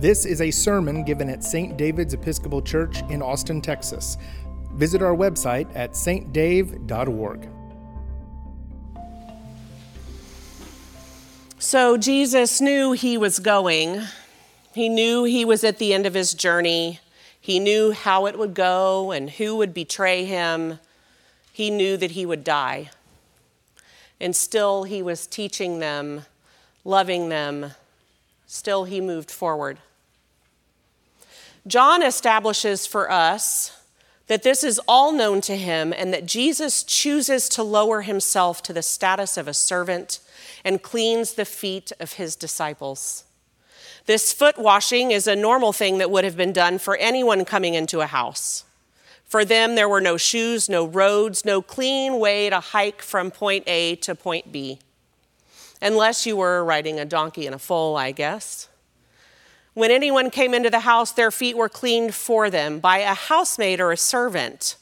This is a sermon given at St. David's Episcopal Church in Austin, Texas. Visit our website at stdave.org. So Jesus knew he was going. He knew he was at the end of his journey. He knew how it would go and who would betray him. He knew that he would die. And still, he was teaching them, loving them. Still, he moved forward. John establishes for us that this is all known to him and that Jesus chooses to lower himself to the status of a servant and cleans the feet of his disciples. This foot washing is a normal thing that would have been done for anyone coming into a house. For them, there were no shoes, no roads, no clean way to hike from point A to point B. Unless you were riding a donkey and a foal, I guess. When anyone came into the house, their feet were cleaned for them by a housemaid or a servant,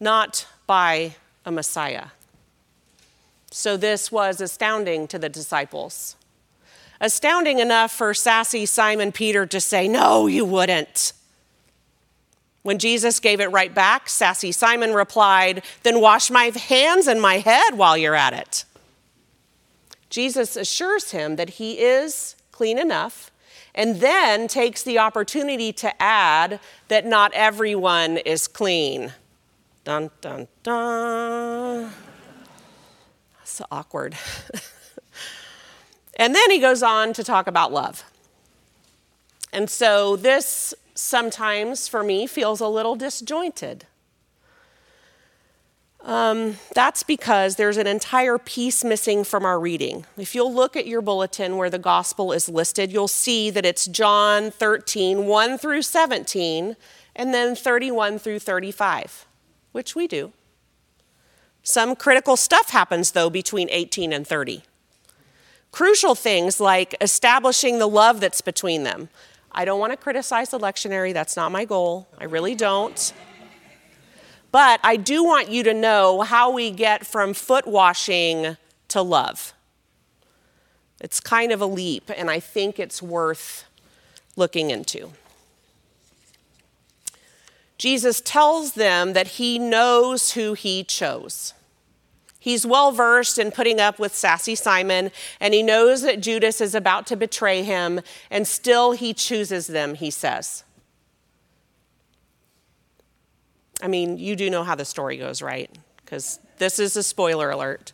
not by a Messiah. So this was astounding to the disciples. Astounding enough for sassy Simon Peter to say, No, you wouldn't. When Jesus gave it right back, sassy Simon replied, Then wash my hands and my head while you're at it. Jesus assures him that he is clean enough and then takes the opportunity to add that not everyone is clean. Dun, dun, dun. That's awkward. and then he goes on to talk about love. And so this sometimes for me feels a little disjointed. Um, that's because there's an entire piece missing from our reading. If you'll look at your bulletin where the gospel is listed, you'll see that it's John 13, 1 through 17, and then 31 through 35, which we do. Some critical stuff happens, though, between 18 and 30. Crucial things like establishing the love that's between them. I don't want to criticize the lectionary, that's not my goal. I really don't. But I do want you to know how we get from foot washing to love. It's kind of a leap, and I think it's worth looking into. Jesus tells them that he knows who he chose. He's well versed in putting up with sassy Simon, and he knows that Judas is about to betray him, and still he chooses them, he says. I mean, you do know how the story goes, right? Because this is a spoiler alert.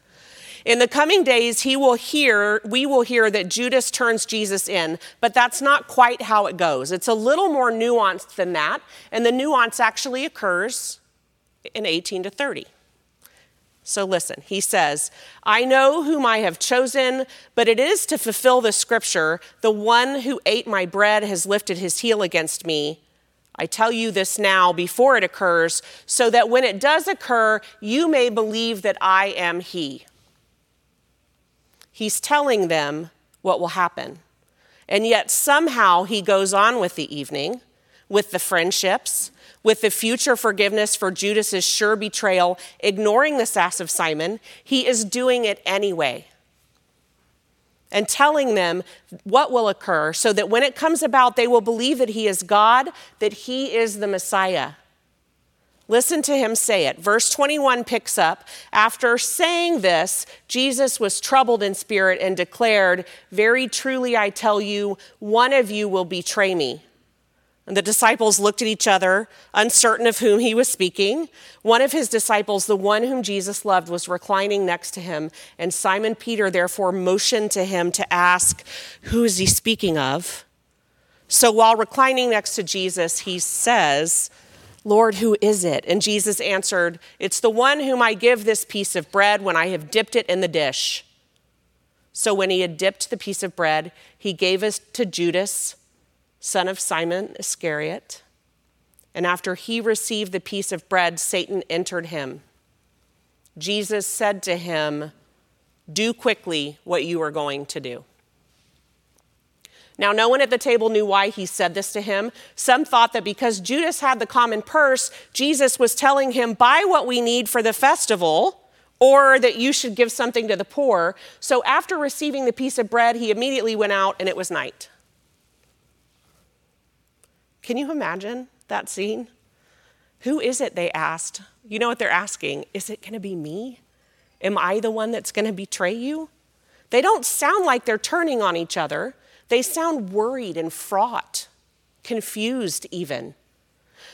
In the coming days, he will hear, we will hear that Judas turns Jesus in, but that's not quite how it goes. It's a little more nuanced than that, and the nuance actually occurs in 18 to 30. So listen, he says, I know whom I have chosen, but it is to fulfill the scripture the one who ate my bread has lifted his heel against me. I tell you this now before it occurs, so that when it does occur, you may believe that I am He. He's telling them what will happen. And yet, somehow, he goes on with the evening, with the friendships, with the future forgiveness for Judas's sure betrayal, ignoring the sass of Simon. He is doing it anyway and telling them what will occur so that when it comes about, they will believe that he is God, that he is the Messiah. Listen to him say it. Verse 21 picks up After saying this, Jesus was troubled in spirit and declared, Very truly I tell you, one of you will betray me. And the disciples looked at each other, uncertain of whom he was speaking. One of his disciples, the one whom Jesus loved, was reclining next to him. And Simon Peter therefore motioned to him to ask, Who is he speaking of? So while reclining next to Jesus, he says, Lord, who is it? And Jesus answered, It's the one whom I give this piece of bread when I have dipped it in the dish. So when he had dipped the piece of bread, he gave it to Judas son of Simon Iscariot. And after he received the piece of bread, Satan entered him. Jesus said to him, Do quickly what you are going to do. Now, no one at the table knew why he said this to him. Some thought that because Judas had the common purse, Jesus was telling him, Buy what we need for the festival, or that you should give something to the poor. So, after receiving the piece of bread, he immediately went out, and it was night. Can you imagine that scene? Who is it? They asked. You know what they're asking? Is it going to be me? Am I the one that's going to betray you? They don't sound like they're turning on each other. They sound worried and fraught, confused even.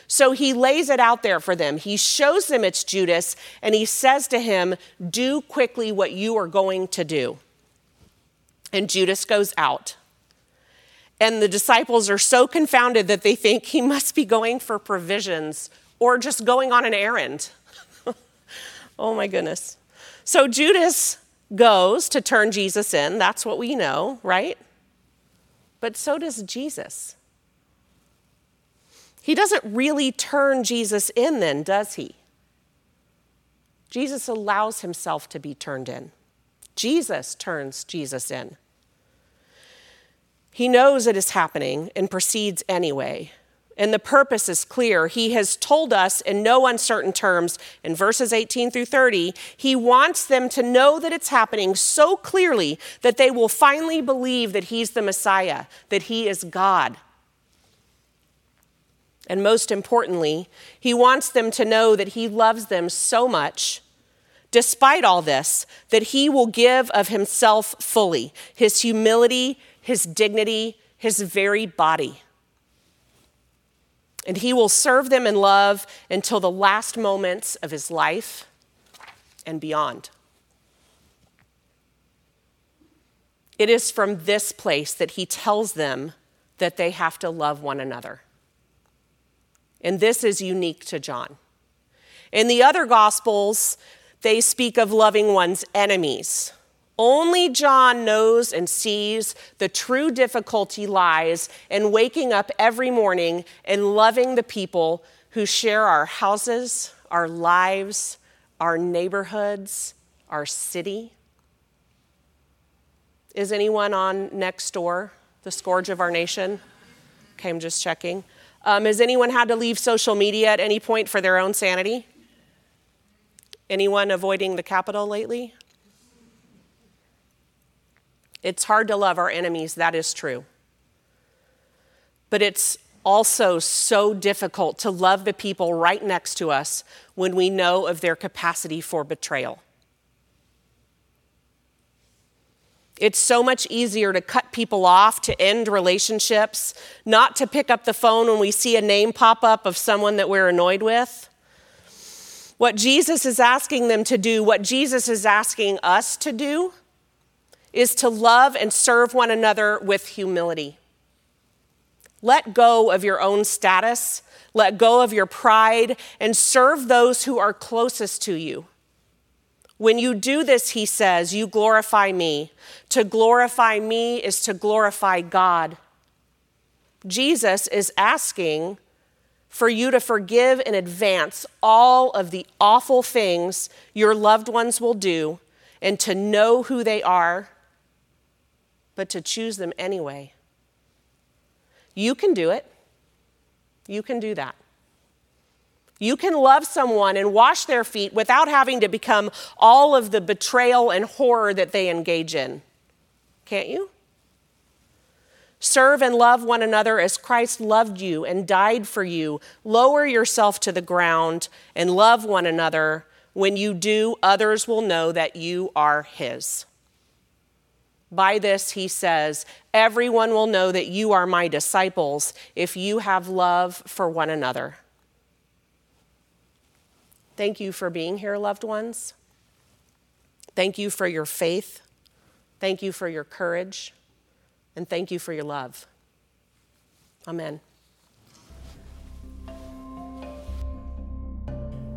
So he lays it out there for them. He shows them it's Judas, and he says to him, Do quickly what you are going to do. And Judas goes out. And the disciples are so confounded that they think he must be going for provisions or just going on an errand. oh my goodness. So Judas goes to turn Jesus in. That's what we know, right? But so does Jesus. He doesn't really turn Jesus in, then, does he? Jesus allows himself to be turned in. Jesus turns Jesus in. He knows it is happening and proceeds anyway. And the purpose is clear. He has told us in no uncertain terms in verses 18 through 30, he wants them to know that it's happening so clearly that they will finally believe that he's the Messiah, that he is God. And most importantly, he wants them to know that he loves them so much, despite all this, that he will give of himself fully his humility, his dignity, his very body. And he will serve them in love until the last moments of his life and beyond. It is from this place that he tells them that they have to love one another. And this is unique to John. In the other gospels, they speak of loving one's enemies. Only John knows and sees the true difficulty lies in waking up every morning and loving the people who share our houses, our lives, our neighborhoods, our city. Is anyone on Nextdoor, the scourge of our nation? Okay, I'm just checking. Um, has anyone had to leave social media at any point for their own sanity? Anyone avoiding the Capitol lately? It's hard to love our enemies, that is true. But it's also so difficult to love the people right next to us when we know of their capacity for betrayal. It's so much easier to cut people off, to end relationships, not to pick up the phone when we see a name pop up of someone that we're annoyed with. What Jesus is asking them to do, what Jesus is asking us to do, is to love and serve one another with humility. Let go of your own status, let go of your pride, and serve those who are closest to you. When you do this, he says, you glorify me. To glorify me is to glorify God. Jesus is asking for you to forgive in advance all of the awful things your loved ones will do and to know who they are but to choose them anyway. You can do it. You can do that. You can love someone and wash their feet without having to become all of the betrayal and horror that they engage in. Can't you? Serve and love one another as Christ loved you and died for you. Lower yourself to the ground and love one another. When you do, others will know that you are His. By this, he says, Everyone will know that you are my disciples if you have love for one another. Thank you for being here, loved ones. Thank you for your faith. Thank you for your courage. And thank you for your love. Amen.